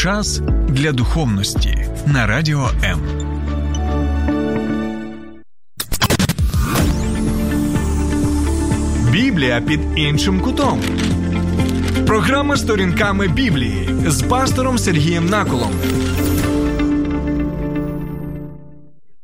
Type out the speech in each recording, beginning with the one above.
Час для духовності на радіо М. Біблія під іншим кутом. Програма сторінками Біблії з пастором Сергієм Наколом.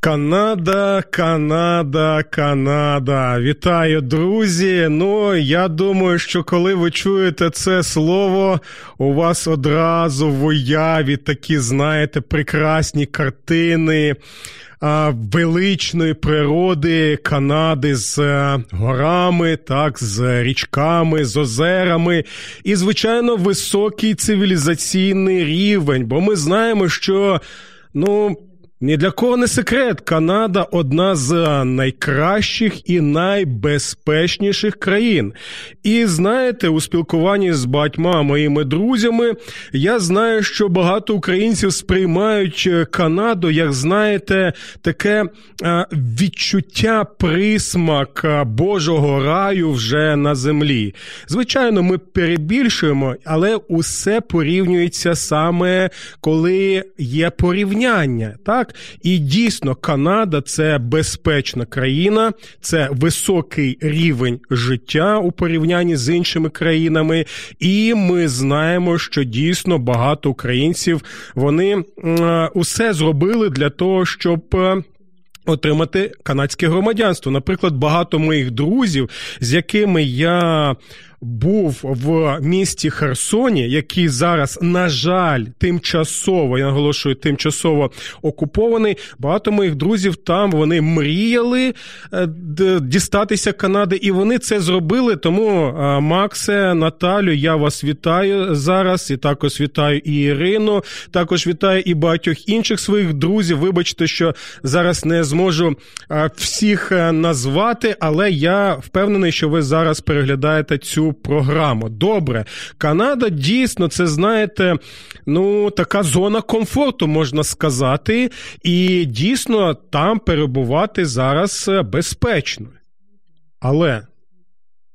Канада, Канада, Канада. Вітаю, друзі. Ну, я думаю, що коли ви чуєте це слово, у вас одразу в уяві такі, знаєте, прекрасні картини. Величної природи Канади з е, горами, так, з річками, з озерами, і, звичайно, високий цивілізаційний рівень. Бо ми знаємо, що ну. Ні для кого не секрет, Канада одна з найкращих і найбезпечніших країн. І знаєте, у спілкуванні з багатьма моїми друзями я знаю, що багато українців сприймають е, Канаду, як знаєте, таке е, відчуття присмак е, Божого раю вже на землі. Звичайно, ми перебільшуємо, але усе порівнюється саме коли є порівняння. так? Так і дійсно Канада це безпечна країна, це високий рівень життя у порівнянні з іншими країнами, і ми знаємо, що дійсно багато українців вони усе зробили для того, щоб. Е, отримати канадське громадянство. Наприклад, багато моїх друзів, з якими я був в місті Херсоні, який зараз, на жаль, тимчасово я наголошую, тимчасово окупований. Багато моїх друзів там вони мріяли е, дістатися Канади, і вони це зробили. Тому, е, Максе, Наталю, я вас вітаю зараз. І також вітаю і Ірину. Також вітаю і багатьох інших своїх друзів. Вибачте, що зараз не зможу е, всіх назвати, але я впевнений, що ви зараз переглядаєте цю програму. Добре, Канада дійсно, це знаєте, ну така зона комфорту, можна сказати, і дійсно там перебувати зараз е, безпечно. Але,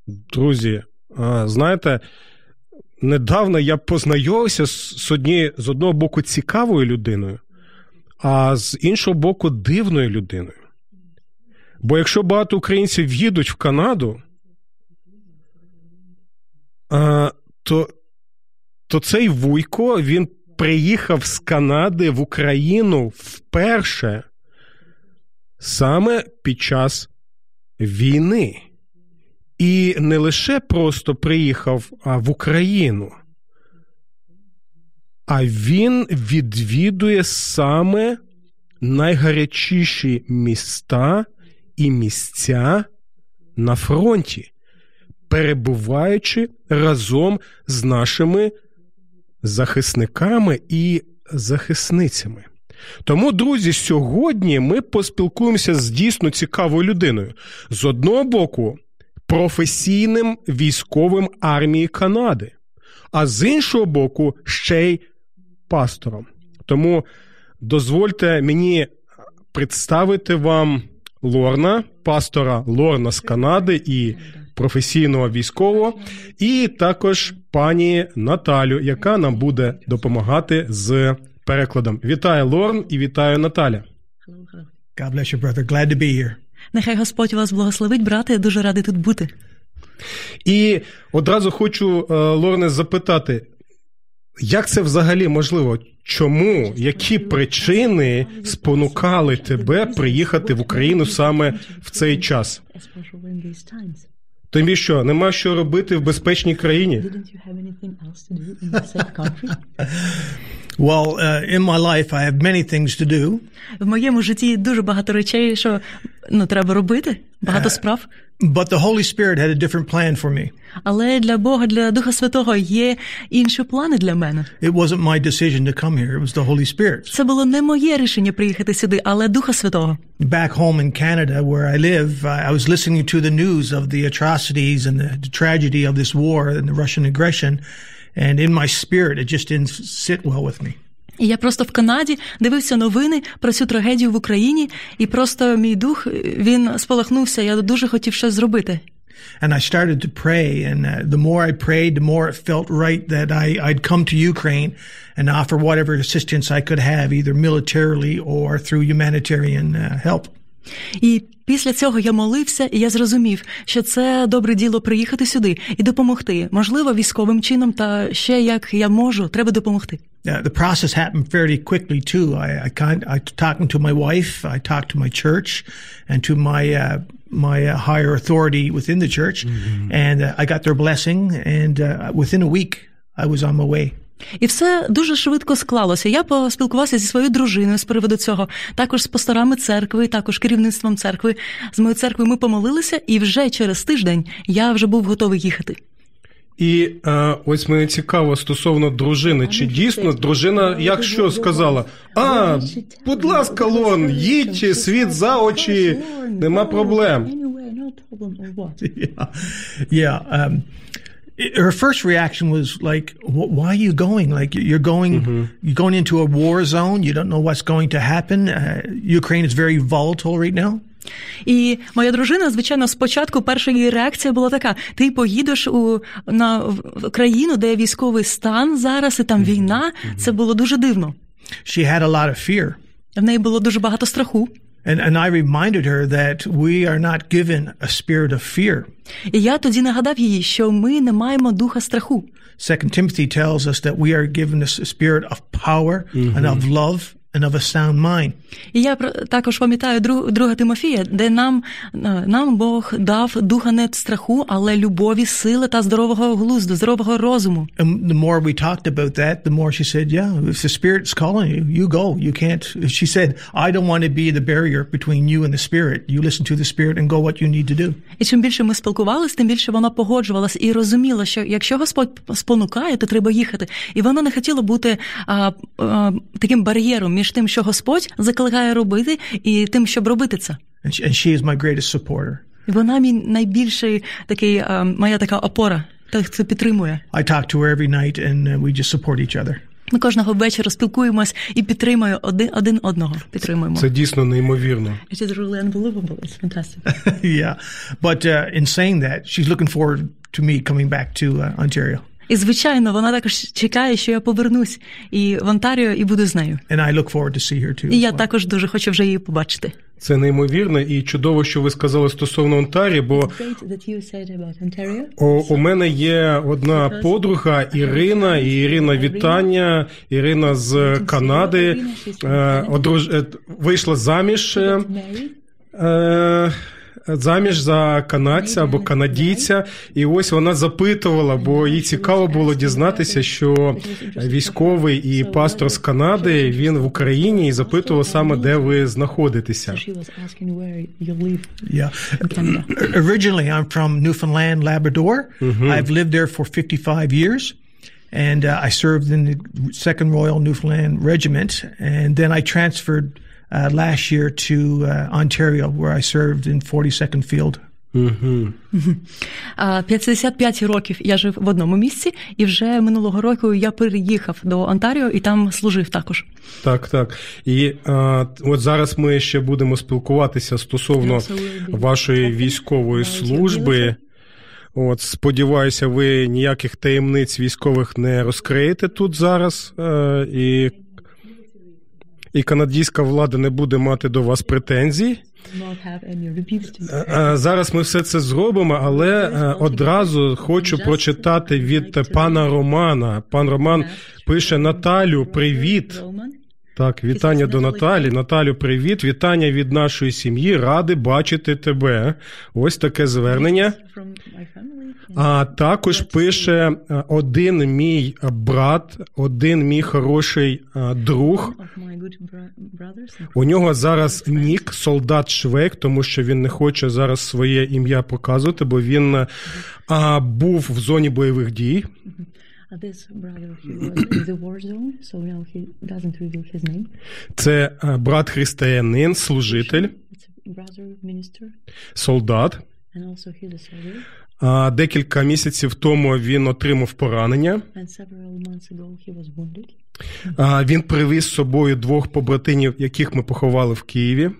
друзі, знаєте. Недавно я познайомився з однією з одного боку цікавою людиною, а з іншого боку, дивною людиною. Бо якщо багато українців їдуть в Канаду, то, то цей Вуйко він приїхав з Канади в Україну вперше саме під час війни. І не лише просто приїхав в Україну, а він відвідує саме найгарячіші міста і місця на фронті перебуваючи разом з нашими захисниками і захисницями. Тому, друзі, сьогодні ми поспілкуємося з дійсно цікавою людиною. З одного боку, професійним військовим армії Канади, а з іншого боку, ще й пастором. Тому дозвольте мені представити вам Лорна, пастора Лорна з Канади і професійного військового, і також пані Наталю, яка нам буде допомагати з перекладом. Вітаю Лорн і вітаю Наталя. God bless you, brother. Glad to be here. Нехай Господь вас благословить, брате. Я дуже радий тут бути. І одразу хочу е, Лорне запитати, як це взагалі можливо? Чому які причини спонукали тебе приїхати в Україну саме в цей час? Тобі що, нема що робити в безпечній країні? Well, uh, in my life I have many things to do. В моєму житті дуже багато речей, що ну треба робити, багато справ. But the Holy Spirit had a different plan for me. Але для Бога, для Духа Святого є інші плани для мене. It wasn't my decision to come here. It was the Holy Spirit. Це було не моє рішення приїхати сюди, але Духа Святого. Back home in Canada where I live, I was listening to the news of the atrocities and the, the tragedy of this war and the Russian aggression, and in my spirit it just didn't sit well with me. І я просто в Канаді дивився новини про цю трагедію в Україні, і просто мій дух він спалахнувся. Я дуже хотів щось зробити. And I started to pray, and uh, the more I prayed, the more it felt right that I, I'd come to Ukraine and offer whatever assistance I could have, either militarily or through humanitarian uh, help. І після цього я молився, і я зрозумів, що це добре діло приїхати сюди і допомогти. Можливо, військовим чином, та ще як я можу, треба допомогти. Uh, the process happened fairly quickly too. I, I kind, I talking to my wife, I talked to my church, and to my uh, my uh, higher authority within the church, and uh, I got their blessing. And uh, within a week, I was on my way. І все дуже швидко склалося. Я поспілкувався зі своєю дружиною з приводу цього, також з пасторами церкви, також керівництвом церкви. З моєю церквою ми помолилися, і вже через тиждень я вже був готовий їхати. І е, ось мені цікаво стосовно дружини. Чи дійсно дружина, як що сказала? А, будь ласка, Лон, їдь, світ за очі, нема проблем. yeah, yeah. Um, it- her first reaction was like, "Why are you going? Like you're going, mm-hmm. you're going into a war zone. You don't know what's going to happen. Uh, Ukraine is very volatile right now." І моя дружина, звичайно, спочатку перша її реакція була така: ти поїдеш у на в країну, де військовий стан зараз, і там війна. Це було дуже дивно. She had a lot of fear. В неї було дуже багато страху. And, and I reminded her that we are not given a spirit of fear. І я тоді нагадав їй, що ми не маємо духа страху. Second Timothy tells us that we are given a s- spirit of power and of love and of a sound mind. І я також пам'ятаю друг, друга Тимофія, де нам, е, нам Бог дав духа не страху, але любові, сили та здорового глузду, здорового розуму. And the more we talked about that, the more she said, "Yeah, if the spirit's calling you, you go. You can't." She said, "I don't want to be the barrier between you and the spirit. You listen to the spirit and go what you need to do." І чим більше ми спілкувалися, тим більше вона погоджувалась і розуміла, що якщо Господь спонукає, то треба їхати. І вона не хотіла бути а, а, таким бар'єром між тим, що Господь закликає робити, і тим, щоб робити це. And she, and she is my greatest supporter. Вона мій найбільший такий, моя така опора, та хто підтримує. I talk to her every night, and uh, we just support each other. Ми кожного вечора спілкуємось і підтримуємо один, один одного. Підтримуємо. Це дійсно неймовірно. It is really unbelievable. It's fantastic. yeah, but uh, in saying that, she's looking forward to me coming back to uh, Ontario, І звичайно, вона також чекає, що я повернусь і в Онтаріо і буду з нею. and I look forward to see her too. І я well. також дуже хочу вже її побачити. Це неймовірно і чудово, що ви сказали стосовно Онтарії, бо у, у мене є одна подруга Ірина, і Ірина вітання. Ірина з Канади е, одруж... е, вийшла заміж. Заміж за канадця або канадійця, і ось вона запитувала, бо їй цікаво було дізнатися, що військовий і пастор з Канади він в Україні і запитував саме, де ви знаходитеся. Yeah. Originally, I'm from Newfoundland, Labrador. I've lived there for 55 years. And uh, I served in the 2nd Royal Newfoundland Regiment. And then I transferred uh, last year to uh, Ontario, where I served in 42nd Field. А 55 років я жив в одному місці, і вже минулого року я переїхав до Онтаріо і там служив також. Так, так. І а, от зараз ми ще будемо спілкуватися стосовно вашої військової служби. От, сподіваюся, ви ніяких таємниць військових не розкриєте тут зараз, е, і, і канадійська влада не буде мати до вас претензій. Е, е, Зараз ми все це зробимо, але е, одразу хочу прочитати від пана Романа. Пан Роман пише Наталю, привіт. Так, вітання до Наталі. Наталю, привіт. Вітання від нашої сім'ї. Ради бачити тебе. Ось таке звернення. А також пише е, один мій брат, один мій хороший е, друг. У нього зараз нік солдат Швейк, тому що він не хоче зараз своє ім'я показувати, бо він е, а, був в зоні бойових дій. Це е, брат християнин, служитель, солдат. Декілька місяців тому він отримав поранення. Він привіз з собою двох побратинів, яких ми поховали в Києві.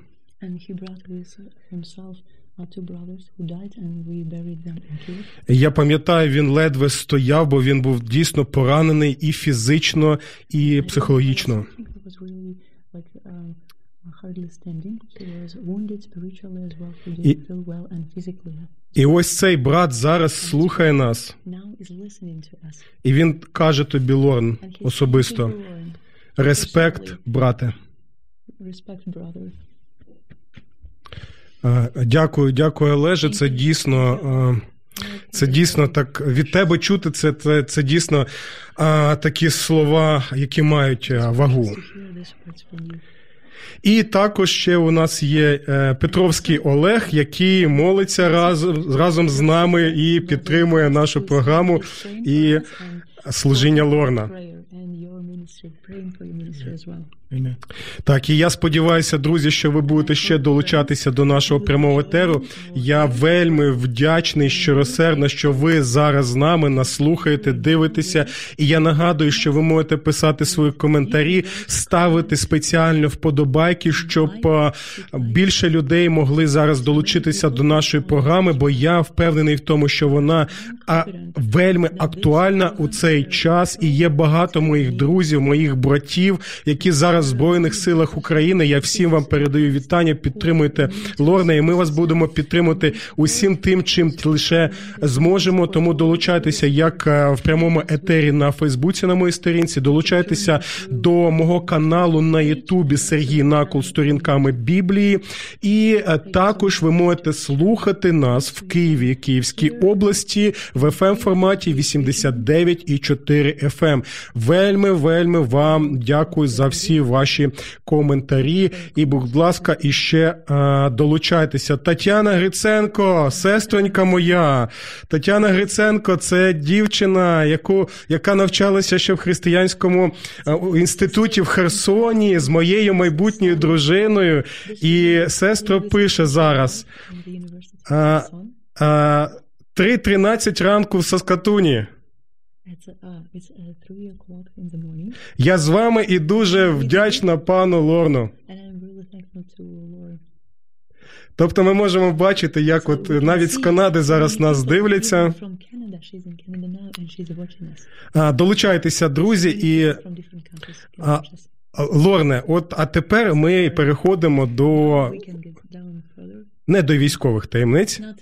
Я пам'ятаю, він ледве стояв, бо він був дійсно поранений і фізично, і психологічно. Um, І-. І ось цей брат зараз слухає нас, і він каже тобі, Лорн, особисто: you, Lauren, респект, брате. Е, Дякую, дякую, Олеже. Це дійсно. е, Це дійсно так від тебе чути. Це, це, це дійсно а, такі слова, які мають е, вагу. І також ще у нас є Петровський Олег, який молиться разом разом з нами і підтримує нашу програму і служіння Лорна. Так, і я сподіваюся, друзі, що ви будете ще долучатися до нашого прямого етеру. Я вельми вдячний щиросердно, що ви зараз з нами нас слухаєте, дивитеся. І я нагадую, що ви можете писати свої коментарі, ставити спеціально вподобайки, щоб більше людей могли зараз долучитися до нашої програми, бо я впевнений в тому, що вона вельми актуальна у цей час, і є багато моїх друзів, моїх братів, які зараз в збройних силах України. Я всім вам передаю вітання. Підтримуйте Лорна, і ми вас будемо підтримувати усім тим, чим лише зможемо. Тому долучайтеся як е, в прямому етері на Фейсбуці на моїй сторінці. Долучайтеся до мого каналу на Ютубі Сергій Накол сторінками Біблії. І е, також ви можете слухати нас в Києві, Київській області в fm форматі 89,4 FM. Вельми, вельми вам дякую за всі ваші коментарі. І, будь ласка, іще е, долучайтеся. Тетяна Гриценко, сестронька моя. Тетяна Гриценко це дівчина, яку, яка навчалася ще в християнському е, інституті в Херсоні з моєю майбутньою дружиною. І сестра пише зараз. А, а, 3.13 ранку в Саскатуні. Я з вами і дуже вдячна пану Лорну. Тобто ми можемо бачити, як от навіть з Канади зараз нас дивляться. Долучайтеся, друзі, і Лорне, от а тепер ми переходимо до не до військових таємниць, uh,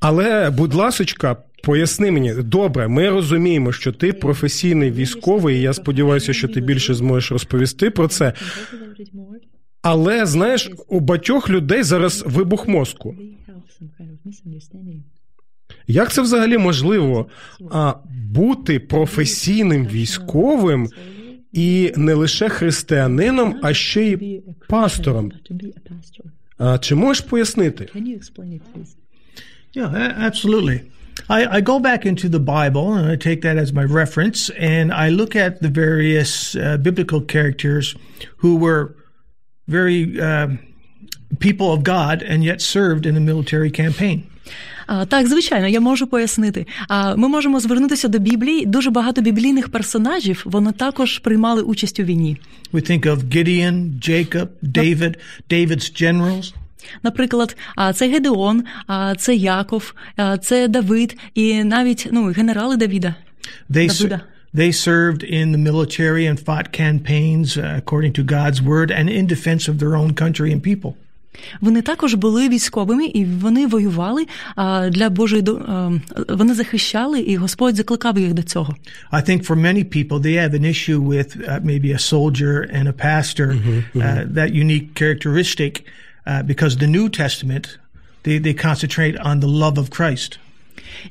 але, будь ласочка, поясни мені, добре, ми розуміємо, що ти професійний військовий, і я сподіваюся, що ти більше зможеш розповісти про це. Але знаєш, у багатьох людей зараз вибух мозку. Як це взагалі можливо? А бути професійним військовим і не лише християнином, а ще To й be a Christian, пастором. but to be a pastor. А, чи можеш пояснити? Can you explain it, please? Yeah, a- absolutely. I, I go back into the Bible and I take that as my reference, and I look at the various uh, biblical characters who were very uh, people of God and yet served in a military campaign. Так, звичайно, я можу пояснити. А ми можемо звернутися до Біблії. Дуже багато біблійних персонажів вони також приймали участь у війні. We think of Gideon, Jacob, David, David's generals. Наприклад, це Гедеон, а, це Яков, це Давид і навіть ну генерали Давіда. They, Dabuda. they served in the military and fought campaigns uh, according to God's word and in defense of their own country and people. Вони також були військовими і вони воювали а, для Божої до а, вони захищали, і Господь закликав їх до цього. I think for many people, they have an issue with uh, maybe a soldier and a pastor, Uh, that unique characteristic, uh, because the New Testament, they, they concentrate on the love of Christ.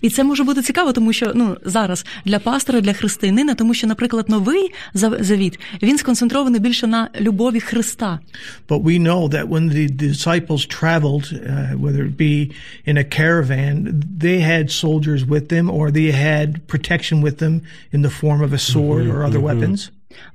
І це може бути цікаво, тому що ну зараз для пастора, для християнина, тому що, наприклад, новий завіт він сконцентрований більше на любові Христа. But we know that when the disciples traveled, uh, whether it be in a caravan, they had soldiers with them or they had protection with them in the form of a sword mm-hmm, or other mm-hmm. weapons.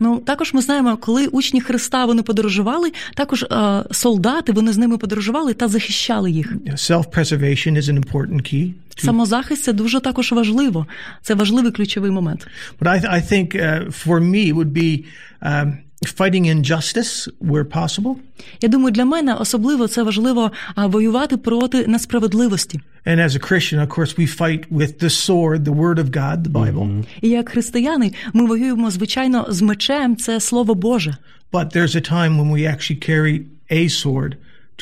Ну також ми знаємо, коли учні Христа вони подорожували, також е, солдати вони з ними подорожували та захищали їх. Self-preservation is an important key. Самозахист це дуже також важливо. Це важливий ключовий момент. But I, I think uh, for me would be um, fighting injustice where possible. Я думаю, для мене особливо це важливо воювати проти несправедливості. And as a Christian, of course, we fight with the sword, the Word of God, the Bible. І як християни, ми воюємо звичайно з мечем, це слово Боже. But there's a time when we actually carry a sword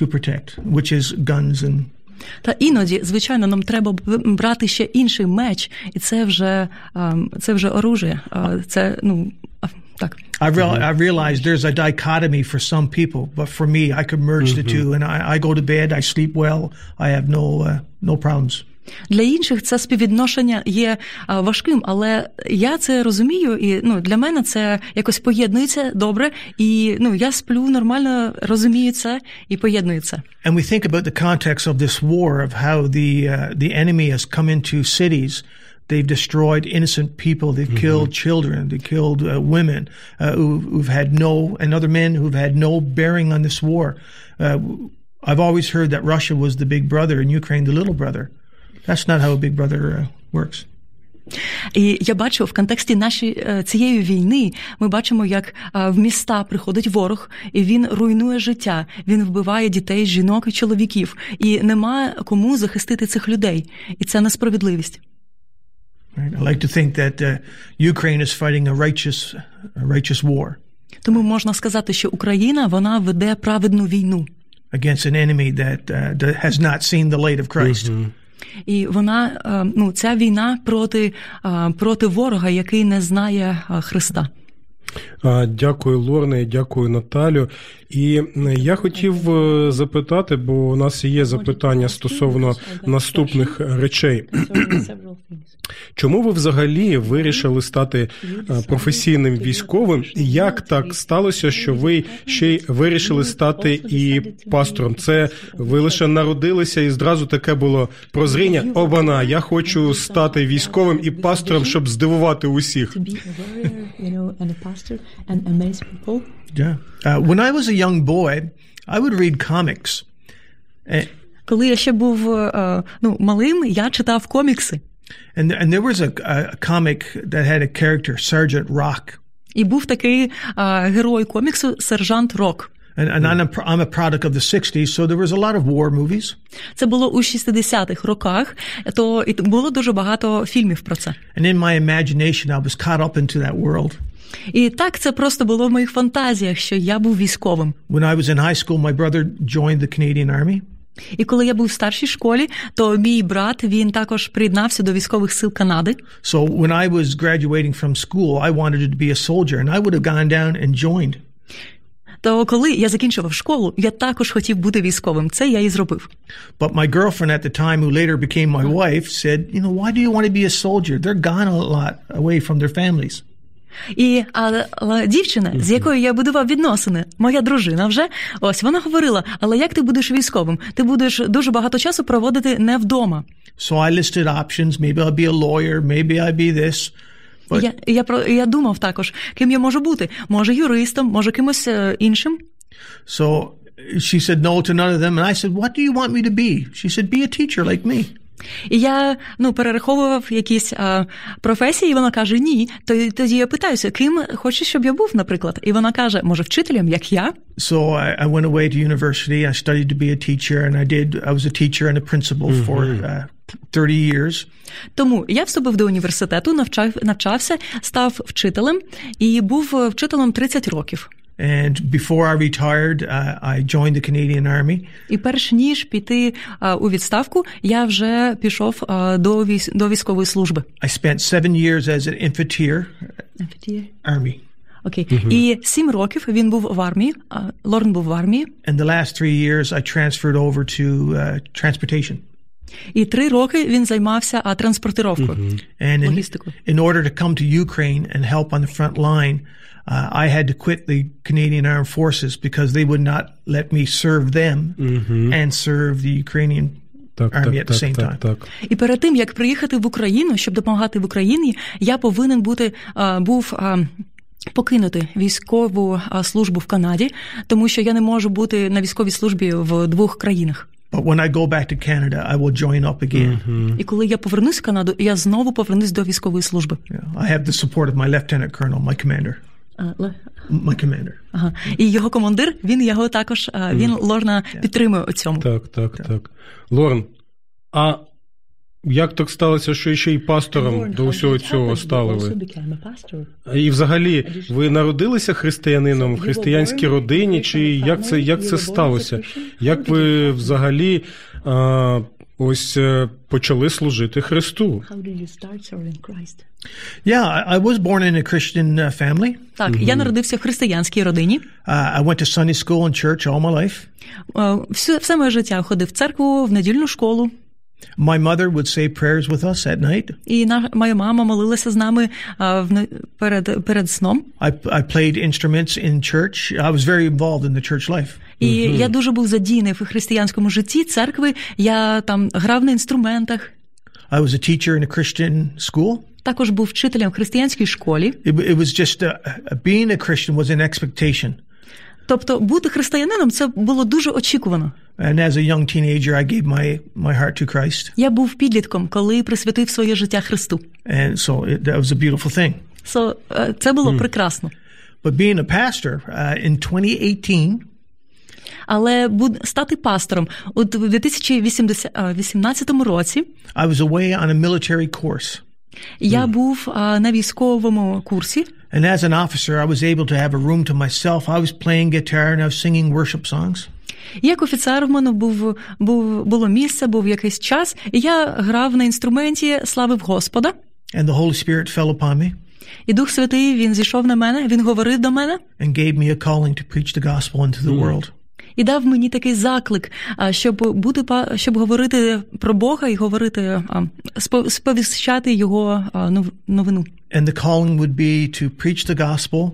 to protect, which is guns and Та іноді, звичайно, нам треба б- брати ще інший меч, і це вже це вже оружие. Це ну а, так. I, real, I realize there's a dichotomy for some people, but for me, I could merge the two, and I, I go to bed, I sleep well, I have no uh, no problems. Для інших це співвідношення є а, важким, але я це розумію, і ну для мене це якось поєднується добре. І ну я сплю нормально, розумію це і поєдную це. And we think about the context of this war, of how the uh, the enemy has come into cities. They've destroyed innocent people. They've killed children. They killed uh, women uh, who, who've had no, and other men who've had no bearing on this war. Uh, I've always heard that Russia was the big brother and Ukraine the little brother. That's not how a big brother uh, works. І я бачу в контексті нашої е, цієї війни, ми бачимо, як е, в міста приходить ворог, і він руйнує життя. Він вбиває дітей, жінок і чоловіків. І нема кому захистити цих людей. І це несправедливість. Right? I like to think that uh, Ukraine is fighting a righteous, a righteous war Тому можна сказати, що Україна вона веде праведну війну. against an enemy that, uh, has not seen the light of Christ. Mm-hmm. І вона е, ну ця війна проти, е, проти ворога, який не знає е, Христа. Дякую, Лорне, дякую, Наталю. І е, я хотів е, запитати, бо у нас є запитання стосовно наступних речей. So. Чому ви взагалі вирішили стати е, професійним військовим? І як так сталося, що ви ще й вирішили стати і пастором? Це ви лише народилися і зразу таке було прозріння. Обана, я хочу стати військовим і пастором, щоб здивувати усіх. To be a warrior, you know, and a pastor and amaze people. Yeah. Uh, when I was a young boy, I would read comics. And, Коли я ще був е, ну малим, я читав комікси. and, and there was a, a comic that had a character, Sergeant Rock. І був такий е, герой коміксу Сержант Рок. And, and I'm, a, pro- I'm a product of the 60s, so there was a lot of war movies. Це було у 60-х роках, то і було дуже багато фільмів про це. And in my imagination, I was caught up into that world. І так це просто було в моїх фантазіях, що я був військовим. When I was in high school, my brother joined the Canadian Army. І коли я був в старшій школі, то мій брат він також приєднався до військових сил Канади. So when I was graduating from school, I wanted to be a soldier, and I would have gone down and joined. То коли я закінчував школу, я також хотів бути військовим. Це я і зробив. But my girlfriend at the time, who later became my wife, said, "You know, why do you want to be a soldier? They're gone a lot away from their families." І але, але дівчина, з якою я будував відносини, моя дружина вже ось вона говорила: але як ти будеш військовим? Ти будеш дуже багато часу проводити не вдома. So I listed options. Maybe I'll be a lawyer. Maybe I'll be this. But Я, я про я думав також, ким я можу бути. Може, юристом, може кимось е, іншим. so she said no to none of them, and I said, "What do you want me to be?" She said, "Be a teacher like me." І я ну перераховував якісь а, професії, і вона каже: Ні. То тоді я питаюся, ким хочеш, щоб я був, наприклад. І вона каже, може, вчителем, як я. So I, I went away to university. I studied to be a teacher, and I did. I was a teacher and a principal for uh, 30 years. Тому я вступив до університету, навчав, навчався, став вчителем і був вчителем 30 років. And before I retired, uh, I joined the Canadian Army. І перш ніж піти а, у відставку, я вже пішов а, до військ, до військової служби. I spent seven years as an infantry army. Окей, і сім років він був в армії. а, Лорен був в армії, And the last three years, I transferred over to uh, transportation. і три роки він займався а, транспортировкою. And in, Logistical. in order to come to Ukraine and help on the front line, uh, I had to quit the Canadian Armed Forces because they would not let me serve them and serve the Ukrainian Так, army так, at the same так, так, так. І перед тим як приїхати в Україну, щоб допомагати в Україні, я повинен бути а, був. А, Покинути військову а, службу в Канаді, тому що я не можу бути на військовій службі в двох країнах. But when I go back to Canada, I will join up again. І коли я повернусь в Канаду, я знову повернусь до військової служби. Yeah, I have the support of my lieutenant colonel, my commander. My commander. Ага. І його командир, він його також, він Лорна підтримує у цьому. Так, так, так. Лорн, а як так сталося, що ще й пастором Lord, до how всього цього стали ви? І взагалі, ви народилися християнином в християнській родині, чи як це, як це сталося? Як ви взагалі а, ось е, почали служити Христу? How did you start serving Christ? Yeah, I, I was born in a Christian uh, family. Так, я народився в християнській родині. Uh, I went to Sunday school and church all my life. Е, Все, все моє життя ходив в церкву, в недільну школу. My mother would say prayers with us at night. І на, моя мама молилася з нами а, в, не- перед, перед сном. I, I played instruments in church. I was very involved in the church life. І я дуже був задійний в християнському житті церкви. Я там грав на інструментах. I was a teacher in a Christian school. Також був вчителем в християнській школі. It, it was just uh, uh, being a Christian was an expectation. Тобто, бути християнином це було дуже очікувано. And as a young teenager, I gave my, my heart to Christ. Я був підлітком, коли присвятив своє життя Христу. And so it, that was a beautiful thing. So, е, це було прекрасно. But being a pastor uh, in 2018, Але буд- стати пастором у 2018 році I was away on a military course. я був а, на військовому курсі. And as an officer, I was able to have a room to myself. I was playing guitar and I was singing worship songs. Як офіцер в мене був, був було місце, був якийсь час, і я грав на інструменті, славив Господа. And the Holy Spirit fell upon me І Дух Святий він зійшов на мене, він говорив до мене and gave me a calling to preach the gospel into the world. І дав мені такий заклик, щоб бути щоб говорити про Бога і говорити сповіщати його новину. And the calling would be to preach the gospel.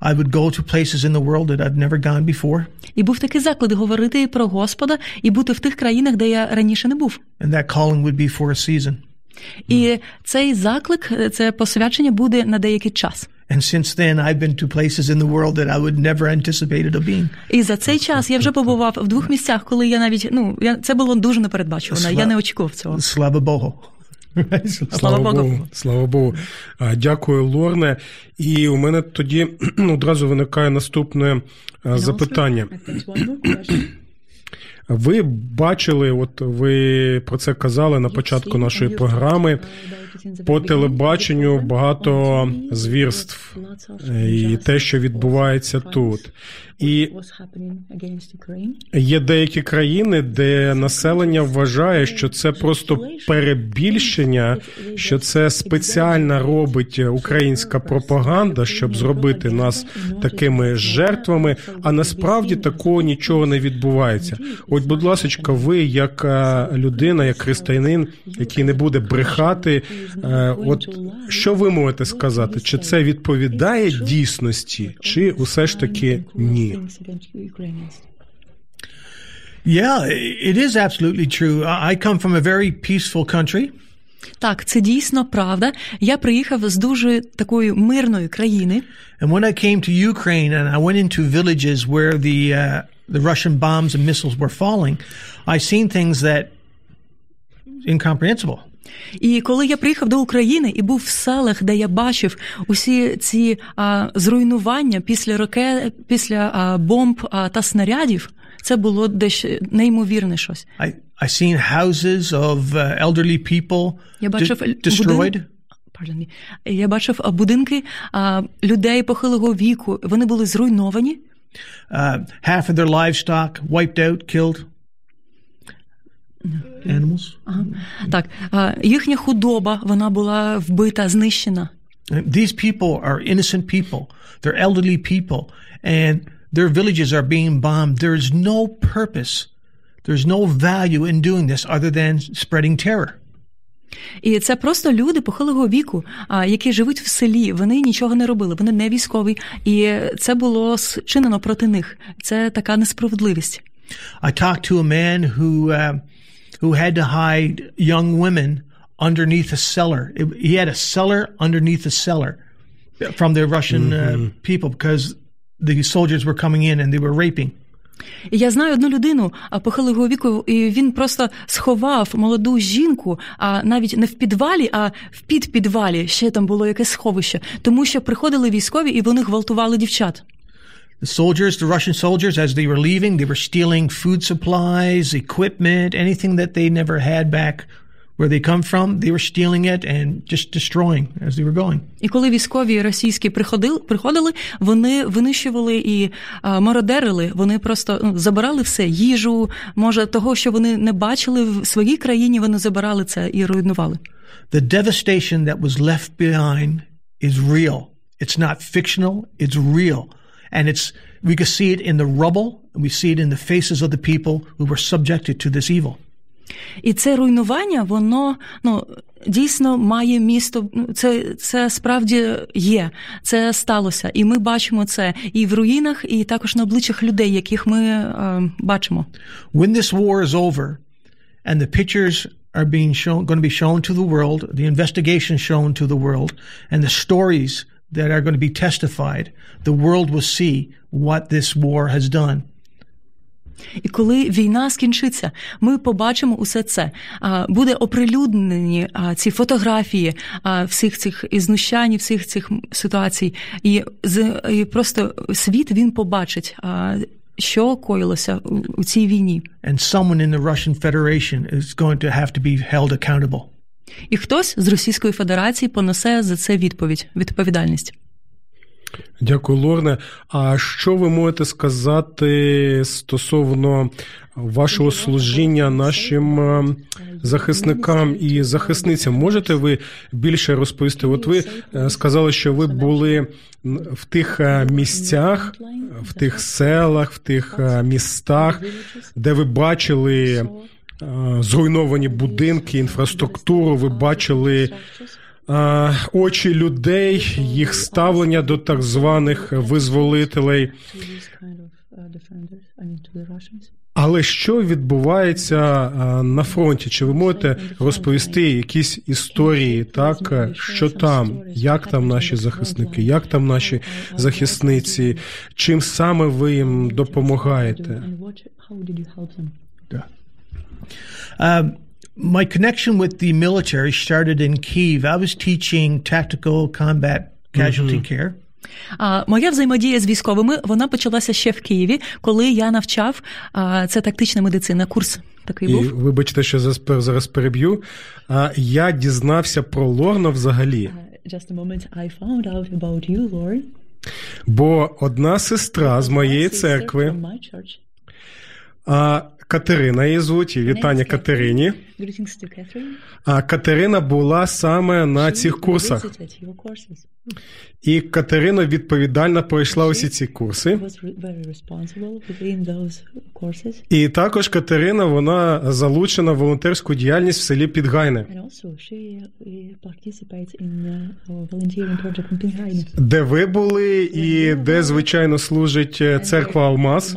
I would go to places in the world that I'd never gone before. І був такий заклик говорити про Господа і бути в тих країнах, де я раніше не був. And that calling would be for a season. І цей заклик, це посвячення буде на деякий час. And since then, I've been to places in the world that I would never anticipated of being. І за цей час я вже побував в двох місцях, коли я навіть ну я це було дуже непередбачувано. Я не очікував цього. Slava Boho. Слава Богу. Слава Богу. Дякую, Лорне. І у мене тоді одразу виникає наступне запитання. Ви бачили, от ви про це казали на початку нашої програми. По телебаченню багато звірств і те, що відбувається тут. І є деякі країни, де населення вважає, що це просто перебільшення, що це спеціально робить українська пропаганда, щоб зробити нас такими жертвами. А насправді такого нічого не відбувається. От, будь ласка, ви, як е, людина, як християнин, який не буде брехати, е, от що ви можете сказати? Чи це відповідає дійсності, чи усе ж таки ні? Yeah, it is absolutely true. I I come from a very peaceful country. Так, це дійсно правда. Я приїхав з дуже такої мирної країни. And when I came to Ukraine and I went into villages where the uh, the Russian bombs and missiles were falling, I seen things that incomprehensible. І коли я приїхав до України і був в селах, де я бачив усі ці а, зруйнування після ракет, після а, бомб а, та снарядів, це було дещо неймовірне щось. I I seen houses of uh, elderly people Я бачив destroyed. будин-. Я бачив будинки а, людей похилого віку. Вони були зруйновані. Uh, half of their livestock wiped out, killed. Animals. Так, а, їхня худоба вона була вбита, знищена. These people are innocent people. They're elderly people, and their villages are being bombed. There is no purpose. There's no value in doing this other than spreading terror. І це просто люди похилого віку, які живуть в селі. Вони нічого не робили, вони не військові, і це було зчинено проти них. Це така несправедливість. I talked to a man who uh, who had to hide young women underneath a cellar. He had a cellar underneath a cellar from the Russian uh, people because the soldiers were coming in and they were raping. Я знаю одну людину похилого віку, і він просто сховав молоду жінку, а навіть не в підвалі, а в підпідвалі. Ще там було якесь сховище, тому що приходили військові і вони гвалтували дівчат. The soldiers, the Russian soldiers, as they were leaving, they were stealing food supplies, equipment, anything that they never had back where they come from. They were stealing it and just destroying as they were going. І коли військові російські приходили, приходили, вони винищували і а, мародерили. Вони просто ну, забирали все, їжу, може, того, що вони не бачили в своїй країні, вони забирали це і руйнували. The devastation that was left behind is real. It's not fictional, it's real. And it's we can see it in the rubble, and we see it in the faces of the people who were subjected to this evil. І це руйнування, воно ну дійсно має місто. ну, Це, це справді є, це сталося, і ми бачимо це і в руїнах, і також на обличчях людей, яких ми е, бачимо. When this war is over and the pictures are being shown going to be shown to the world, the investigation shown to the world, and the stories that are going to be testified, the world will see what this war has done. І коли війна скінчиться, ми побачимо усе це. Буде оприлюднені ці фотографії всіх цих і знущань, всіх цих ситуацій, і і просто світ він побачить, що коїлося у цій війні. And someone in the Russian Federation is going to have to be held accountable. І хтось з Російської Федерації понесе за це відповідь, відповідальність. Дякую, Лорне. А що ви можете сказати стосовно вашого служіння нашим е, захисникам і захисницям? Можете ви більше розповісти? От ви е, сказали, що ви були в тих е, місцях, в тих селах, в тих містах, де ви бачили зруйновані будинки, інфраструктуру, ви бачили. Очі людей, їх ставлення до так званих визволителей. Але що відбувається на фронті? Чи ви можете розповісти якісь історії, так що там, як там наші захисники, як там наші захисниці, чим саме ви їм допомагаєте? My connection with the military started in Kiev. I was teaching tactical combat casualty care. А моя взаємодія з військовими вона почалася ще в Києві, коли я навчав а, це тактична медицина. Курс такий був. І вибачте, що зараз переб'ю. А я дізнався про Лорна взагалі. Just a moment, I found out about you, Lord. Бо одна сестра з моєї церкви. From my church. А Катерина її звуть, і вітання Катерині. А Катерина була саме на цих курсах. І Катерина відповідально пройшла усі ці курси. І також Катерина вона залучена в волонтерську діяльність в селі Підгайне, in Pinhayne. де ви були, і де звичайно служить е, церква Алмаз.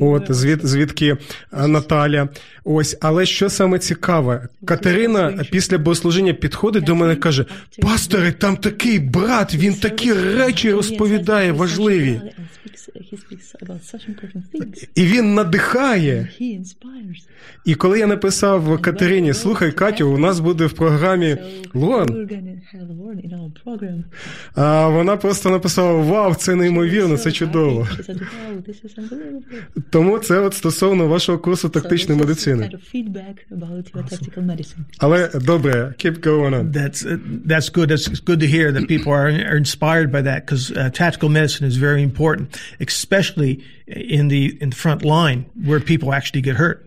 От звід, звідки е, Наталя. Ось, але що саме цікаве, Катерина після богослужіння підходить до мене і каже: Пасторе, там такий брат, він такі речі розповідає важливі, і він надихає. І коли я написав Катерині, слухай, Катю, у нас буде в програмі program. А вона просто написала: Вау, це неймовірно, це чудово. She said, wow, this is unbelievable. Тому це от стосовно вашого курсу тактичної So this is медицини. kind of feedback about your tactical medicine. Але добре, keep going on. That's uh, that's good. That's it's good to hear that people are, are inspired by that because uh, tactical medicine is very important, especially in the in the front line where people actually get hurt.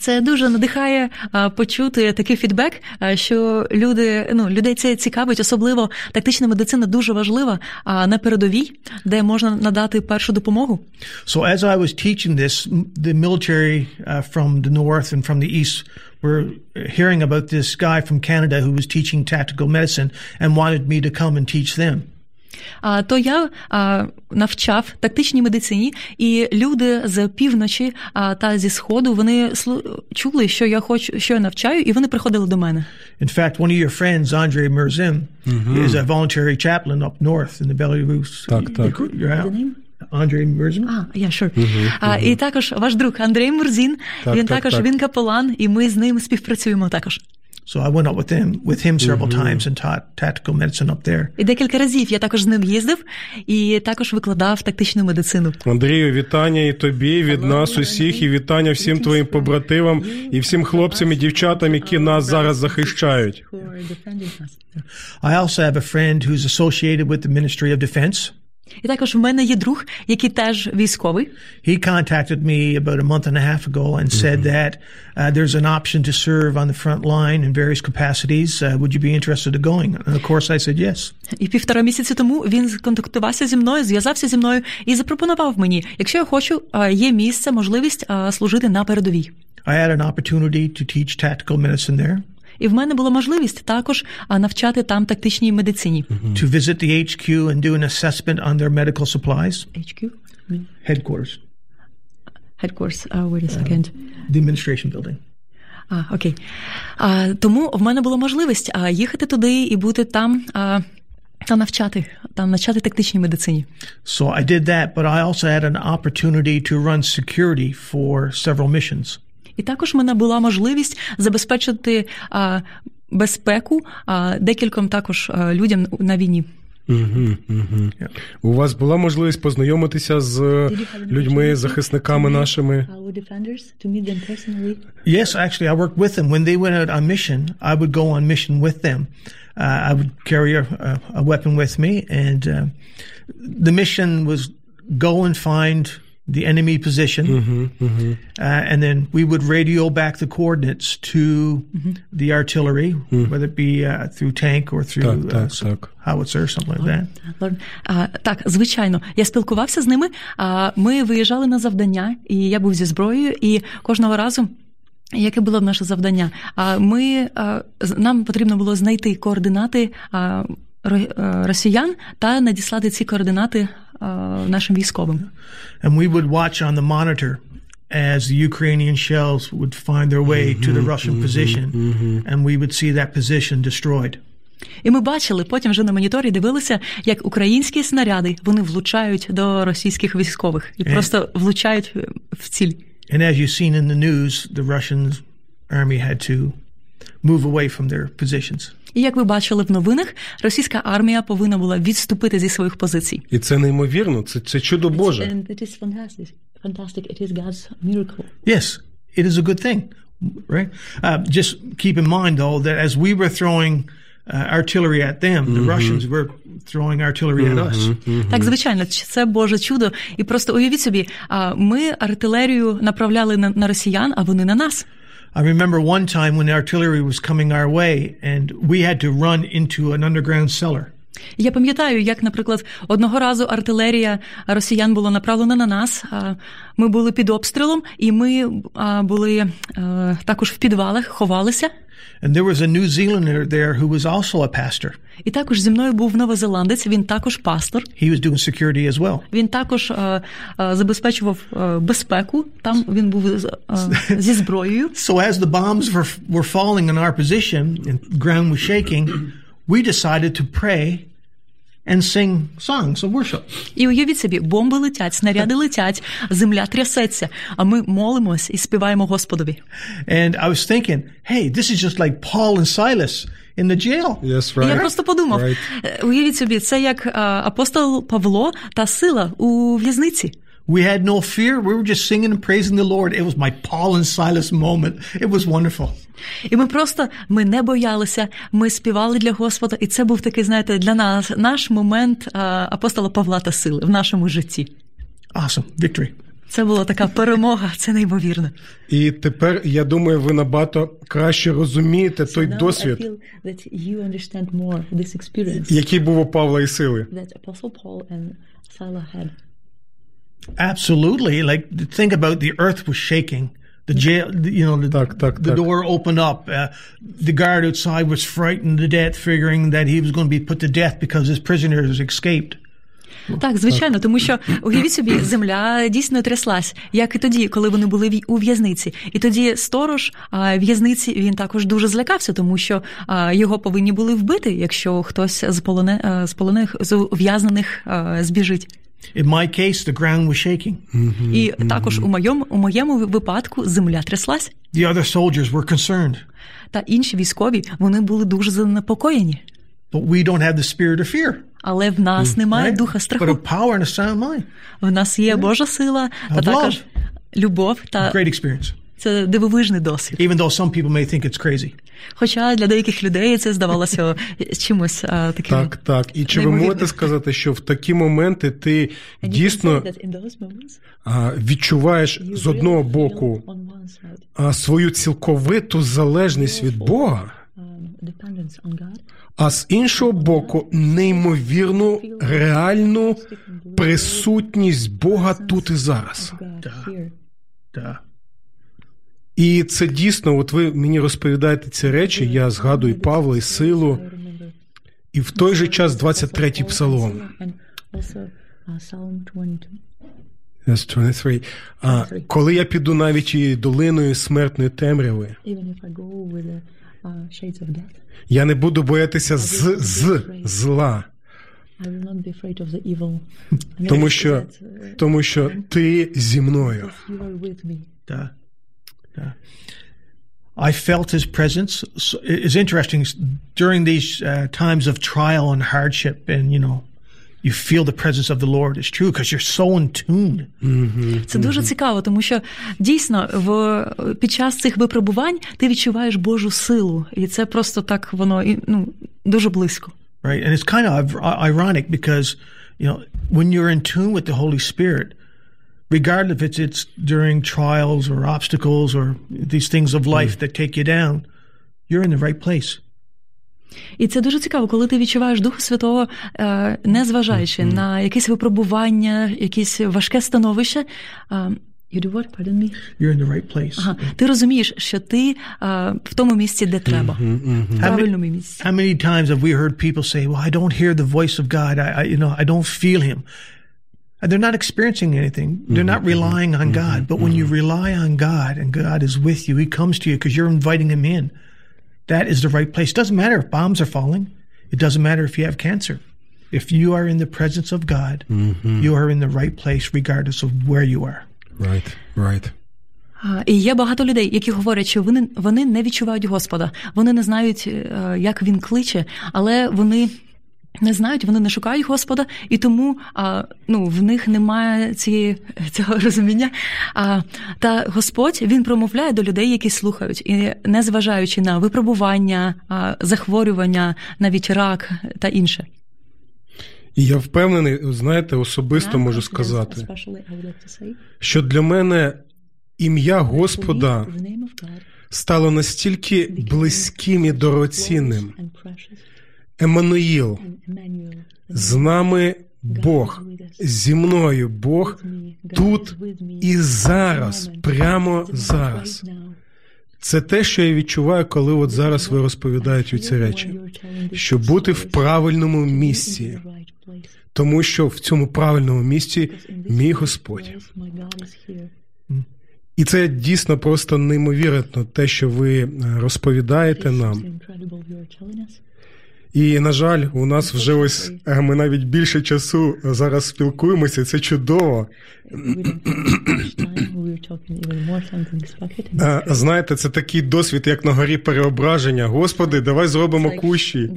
Це дуже надихає а, почути такий фідбек, а, що люди ну людей це цікавить, особливо тактична медицина дуже важлива а на передовій, де можна надати першу допомогу. So as I was teaching this, m- the military uh, from the north and from the east were hearing about this guy from Canada who was teaching tactical medicine and wanted me to come and teach them. А то я а, навчав тактичній медицині, і люди з півночі а, та зі сходу вони слу- чули, що я хочу, що я навчаю, і вони приходили до мене. In fact, one of your friends, Andre Merzim, is a voluntary chaplain up north in the Belarus. Так, так. You're out. Andre Merzim. А, я sure. А, і також ваш друг Андрій Мурзін. Так, він так, також так. він капелан, і ми з ним співпрацюємо також. So I went up with him with him several times and taught tactical medicine up there. І декілька разів я також з ним їздив і також викладав тактичну медицину. Андрію, вітання і тобі від нас усіх, і вітання всім твоїм побратимам і всім хлопцям і дівчатам, які нас зараз захищають. Who are defending us. I also have a friend who's associated with the Ministry of Defense. І також в мене є друг, який теж військовий. He contacted me about a month and a half ago and said that uh, there's an option to serve on the front line in various capacities. Uh, would you be interested in going? And of course, I said yes. І півтора місяці тому він контактувався зі мною, зв'язався зі мною і запропонував мені, якщо я хочу, є місце, можливість служити на передовій. I had an opportunity to teach tactical medicine there, І в мене була можливість також а, навчати там тактичній медицині. to visit the HQ and do an assessment on their medical supplies HQ? headquarters, Headquarters, uh, wait a second. the administration building. А, окей. А, тому в мене була можливість а, їхати туди і бути там а, та навчати, там навчати тактичній медицині. So I did that, but I also had an opportunity to run security for several missions. І також в мене була можливість забезпечити а, безпеку а, декільком також а, людям на війні. Угу, угу. У вас була можливість познайомитися з людьми, захисниками нашими. Yes, actually, I worked with them. When they went out on mission, I would go on mission with them. Uh, I would carry a, a, a weapon with me, and uh, the mission was go and find the enemy position, Uh, and then we would radio back the coordinates to the artillery, whether it be uh, through tank or through Так, так, uh, так. howitzer, something like that. А, так, звичайно, я спілкувався з ними. А, ми виїжджали на завдання, і я був зі зброєю, і кожного разу. Яке було наше завдання? А ми а, з- нам потрібно було знайти координати а, ро- а, росіян та надіслати ці координати нашим військовим. And we would watch on the monitor as the Ukrainian shells would find their way mm-hmm, to the Russian mm-hmm, position, mm-hmm. and we would see that position destroyed. І ми бачили, потім вже на моніторі дивилися, як українські снаряди вони влучають до російських військових і and, просто влучають е, в ціль. And as you've seen in the news, the Russian army had to move away from their positions. І як ви бачили в новинах, російська армія повинна була відступити зі своїх позицій. І це неймовірно, це, це чудо Боже. And it is fantastic. Fantastic. It is God's miracle. Yes, it is a good thing, right? Uh, just keep in mind, though, that as we were throwing uh, artillery at them, the Russians were throwing artillery at us. Так, звичайно, це Боже чудо. І просто уявіть собі, а, ми артилерію направляли на, на росіян, а вони на нас. I remember one time when artillery was coming our way, and we had to run into an underground cellar. Я пам'ятаю, як, наприклад, одного разу артилерія росіян була направлена на нас. Ми були під обстрілом, і ми були е, також в підвалах, ховалися. And there was a New Zealander there who was also a pastor. І також зі мною був новозеландець. Він також пастор. He was doing security as well. Він також е, е, забезпечував е, безпеку. Там він був е, зі зброєю. So as the bombs were, were falling on our position and ground was shaking, we decided to pray and sing songs of worship. І уявіть собі, бомби летять, снаряди летять, земля трясеться. А ми молимось і співаємо Господові. And I was thinking, hey, this is just like Paul and Silas in the jail. Yes, right. я просто подумав: Right. е, уявіть собі, це як е, апостол Павло та сила у в'язниці. We had no fear. We were just singing and praising the Lord. It was my Paul and Silas moment. It was wonderful. І ми просто ми не боялися, ми співали для Господа, і це був такий, знаєте, для нас наш момент е, апостола Павла та сили в нашому житті. Awesome. Victory. Це була така перемога, це неймовірно. І тепер я думаю, ви набагато краще розумієте той досвід, feel that you understand more this який був у Павла і сили. that Apostle Paul and Silas had. Absolutely. Like think about the earth was shaking. The jail, you know, the, Tak, tak, the tak. door opened up. Uh, the guard outside was frightened to death, figuring that he was going to be put to death because his prisoners escaped. Так, звичайно, тому що уявіть собі, земля дійсно тряслась, як і тоді, коли вони були у в'язниці. І тоді сторож а, в'язниці він також дуже злякався, тому що а, його повинні були вбити, якщо хтось з полоне з полонених з ув'язнених збіжить. In my case, the ground was shaking. І також у моєму у моєму випадку земля тряслась, The other soldiers were concerned. та інші військові вони були дуже занепокоєні. But we don't have the spirit of fear. Але в нас немає right? духа But страху. of power and a sound mind. В нас є Божа сила та Of також love. любов, та Great experience. це дивовижний досвід. Even though some people may think it's crazy. Хоча для деяких людей це здавалося чимось а, таким. Так, так. І чи ви можете сказати, що в такі моменти ти дійсно а, відчуваєш з одного боку а, свою цілковиту залежність від Бога, а з іншого боку, неймовірну реальну присутність Бога тут і зараз. Duh. І це дійсно, от ви мені розповідаєте ці речі, я згадую Павла і силу, і в той же час 23-й псалом. Yes, 23. А, коли я піду навіть і долиною смертної темряви, я не буду боятися з, з зла, тому що, тому що ти зі мною. Duh. I felt his presence. So It's interesting during these uh, times of trial and hardship, and you know, you feel the presence of the Lord. It's true because you're so in tune. Це дуже цікаво, тому що дійсно в під час цих випробувань ти відчуваєш Божу силу, і це просто так воно і, ну дуже близько. right? And it's kind of ironic because, you know, when you're in tune with the Holy Spirit, regardless if it's, it's during trials or obstacles or these things of life that take you down, you're in the right place. І це дуже цікаво, коли ти відчуваєш Духа Святого, е, не зважаючи на якісь випробування, якесь важке становище. е, You do what? Pardon me? You're in the right place. Ага. Ти розумієш, що ти е, в тому місці, де треба, в правильному місці. How many times have we heard people say, "Well, I don't hear the voice of God. I, I you know, I don't feel Him." And they're not experiencing anything. They're not relying on God. But when you rely on God and God is with you, He comes to you because you're inviting Him in. That is the right place. It doesn't matter if bombs are falling. It doesn't matter if you have cancer. If you are in the presence of God, you are in the right place regardless of where you are. Right, right. А, І є багато людей, які говорять, що вони, вони не відчувають Господа, вони не знають, е, як він кличе, але вони. Не знають, вони не шукають Господа, і тому а, ну, в них немає цієї, цього розуміння. А, та Господь він промовляє до людей, які слухають, і незважаючи на випробування, а, захворювання, навіть рак та інше. І я впевнений, знаєте, особисто можу сказати, що для мене ім'я Господа стало настільки близьким і дорогоцінним. Еммануїл, з нами Бог, зі мною Бог тут і зараз, прямо зараз. Це те, що я відчуваю, коли от зараз ви розповідаєте ці речі, що бути в правильному місці, тому що в цьому правильному місці мій Господь. І це дійсно просто неймовірно, те, що ви розповідаєте нам. І на жаль, у нас вже ось е, ми навіть більше часу зараз спілкуємося. Це чудово. Е, Знаєте, це такий досвід, як на горі переображення. Господи, давай зробимо кущі,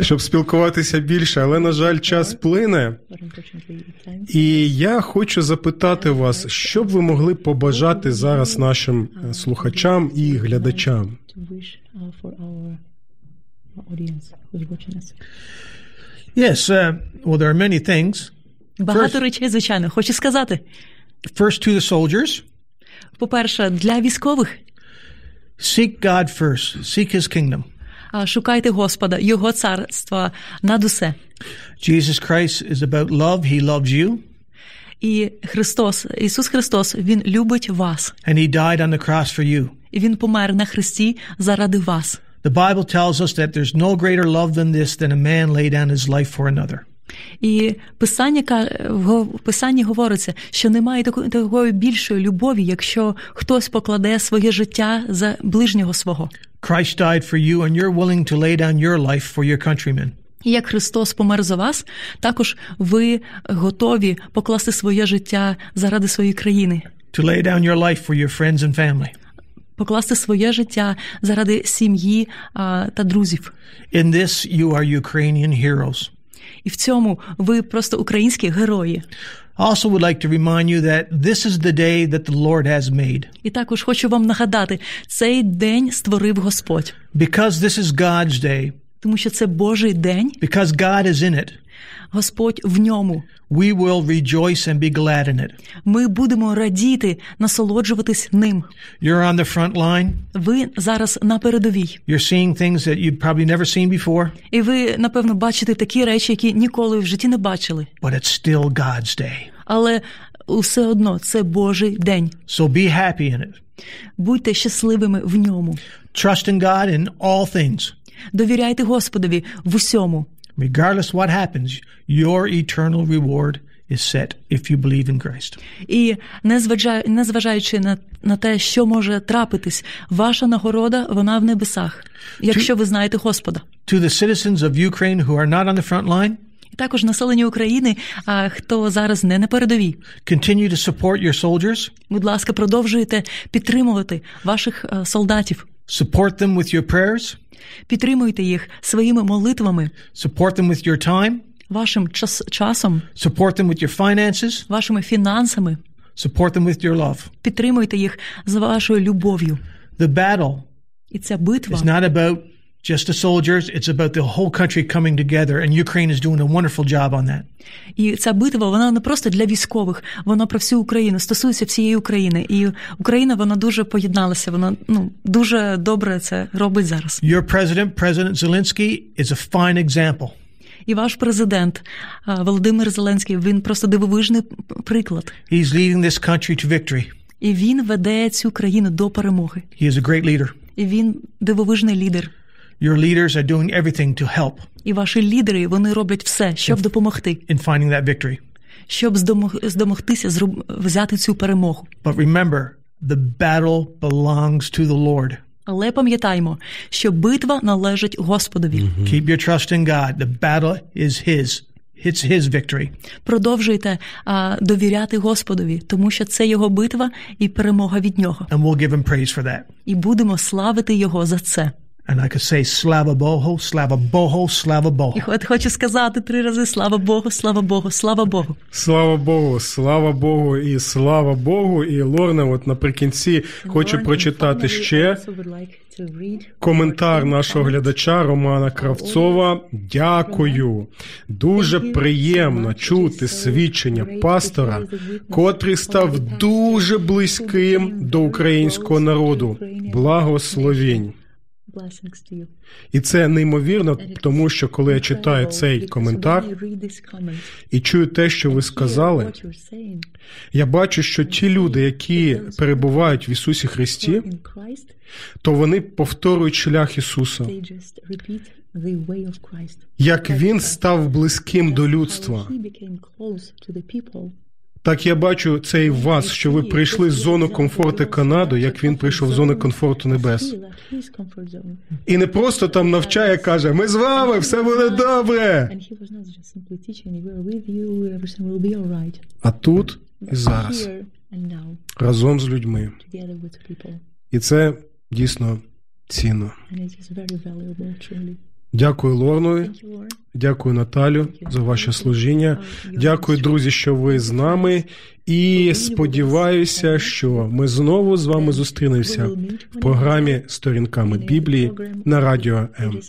щоб спілкуватися більше. Але на жаль, час плине. І я хочу запитати вас, що б ви могли побажати зараз нашим е, слухачам і глядачам? Yes, uh, well, there are many things. Багато речей, звичайно, хочу сказати. First, to the soldiers, По-перше, для військових seek God first, seek His kingdom. а, шукайте Господа, Його царства над усе. Jesus Christ is about love. He loves you, І Христос, Ісус Христос, Він любить вас, and He died on the cross for you. І Він помер на Христі заради вас. The Bible tells us that there's no greater love than this than a man lay down his life for another. І писання в писанні говориться, що немає такої, такої більшої любові, якщо хтось покладе своє життя за ближнього свого. Christ died for you, and you're willing to lay down your life for your countrymen. І як Христос помер за вас, також ви готові покласти своє життя заради своєї країни, to lay down your life for your friends and family. Покласти своє життя заради сім'ї та друзів. In this, you are Ukrainian heroes. І в цьому ви просто українські герої. Also would like to remind you that this is the day that the Lord has made. І також хочу вам нагадати, цей день створив Господь, Because this is God's day, тому що це Божий день, because God is in it, Господь в ньому. we will rejoice and be glad in it. Ми будемо радіти, насолоджуватись ним. You're on the front line. Ви зараз на передовій, You're seeing things that you've probably never seen before, і ви напевно бачите такі речі, які ніколи в житті не бачили. but it's still God's day. Але все одно це Божий день. So be happy in it. Будьте щасливими в ньому. Trust in God in all things. Довіряйте Господові в усьому. Regardless what happens, your eternal reward is set if you believe in Christ. І незважаючи, незважаючи на, на те, що може трапитись, ваша нагорода вона в небесах, якщо ви знаєте Господа. To the citizens of Ukraine who are not on the front line, І також населення України, а хто зараз не на передовій. continue to support your soldiers, Будь ласка, продовжуйте підтримувати ваших е, солдатів, support them with your prayers, підтримуйте їх своїми молитвами, support them with your time, вашим час, часом, support them with your finances, вашими фінансами. support them with your love. Підтримуйте їх з вашою любов'ю. The battle І ця битва is not about just the soldiers, it's about the whole country coming together, and Ukraine is doing a wonderful job on that. І ця битва вона не просто для військових, вона про всю Україну, стосується всієї України. І Україна вона дуже поєдналася. Вона ну дуже добре це робить зараз. Your president, President Zelensky, is a fine example. І ваш президент Володимир Зеленський він просто дивовижний приклад. He's leading this country to victory. І він веде цю країну до перемоги. He is a great leader. І він дивовижний лідер. Your leaders are doing everything to help І ваші лідери вони роблять все, щоб допомогти, in finding that victory. щоб здомог- здомогтися зроб- взяти цю перемогу. But remember, the battle belongs to the Lord. Але пам'ятаймо, що битва належить Господові. Keep your trust in God. The battle is His. It's His victory. Продовжуйте а, довіряти Господові, тому що це його битва і перемога від нього. And we'll give Him praise for that. І будемо славити його за це. And I could say, Slava Boho, Slava Boho, Slava І от хочу сказати три рази: слава Богу, слава Богу, слава Богу. Слава Богу, слава Богу і слава Богу. І Лорна, от наприкінці хочу прочитати ще коментар нашого глядача Романа Кравцова. Дякую. Дуже приємно чути свідчення пастора, котрий став дуже близьким до українського народу. Благословінь. І це неймовірно, тому що коли я читаю цей коментар і чую те, що ви сказали, я бачу, що ті люди, які перебувають в Ісусі Христі, то вони повторюють шлях Ісуса. Як він став близьким до людства, так я бачу це і в вас, що ви прийшли з зони комфорту Канаду, як він прийшов з зони комфорту небес. І не просто там навчає, каже: ми з вами, все буде добре. А тут і зараз разом з людьми. І це дійсно цінно. Дякую Лорнові, дякую Наталю за ваше служіння. Дякую, друзі, що ви з нами. І сподіваюся, що ми знову з вами зустрінемося в програмі Сторінками Біблії на радіо М.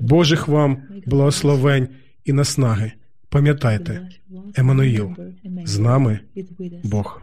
Божих вам благословень і наснаги. Пам'ятайте, Еммануїл, з нами Бог.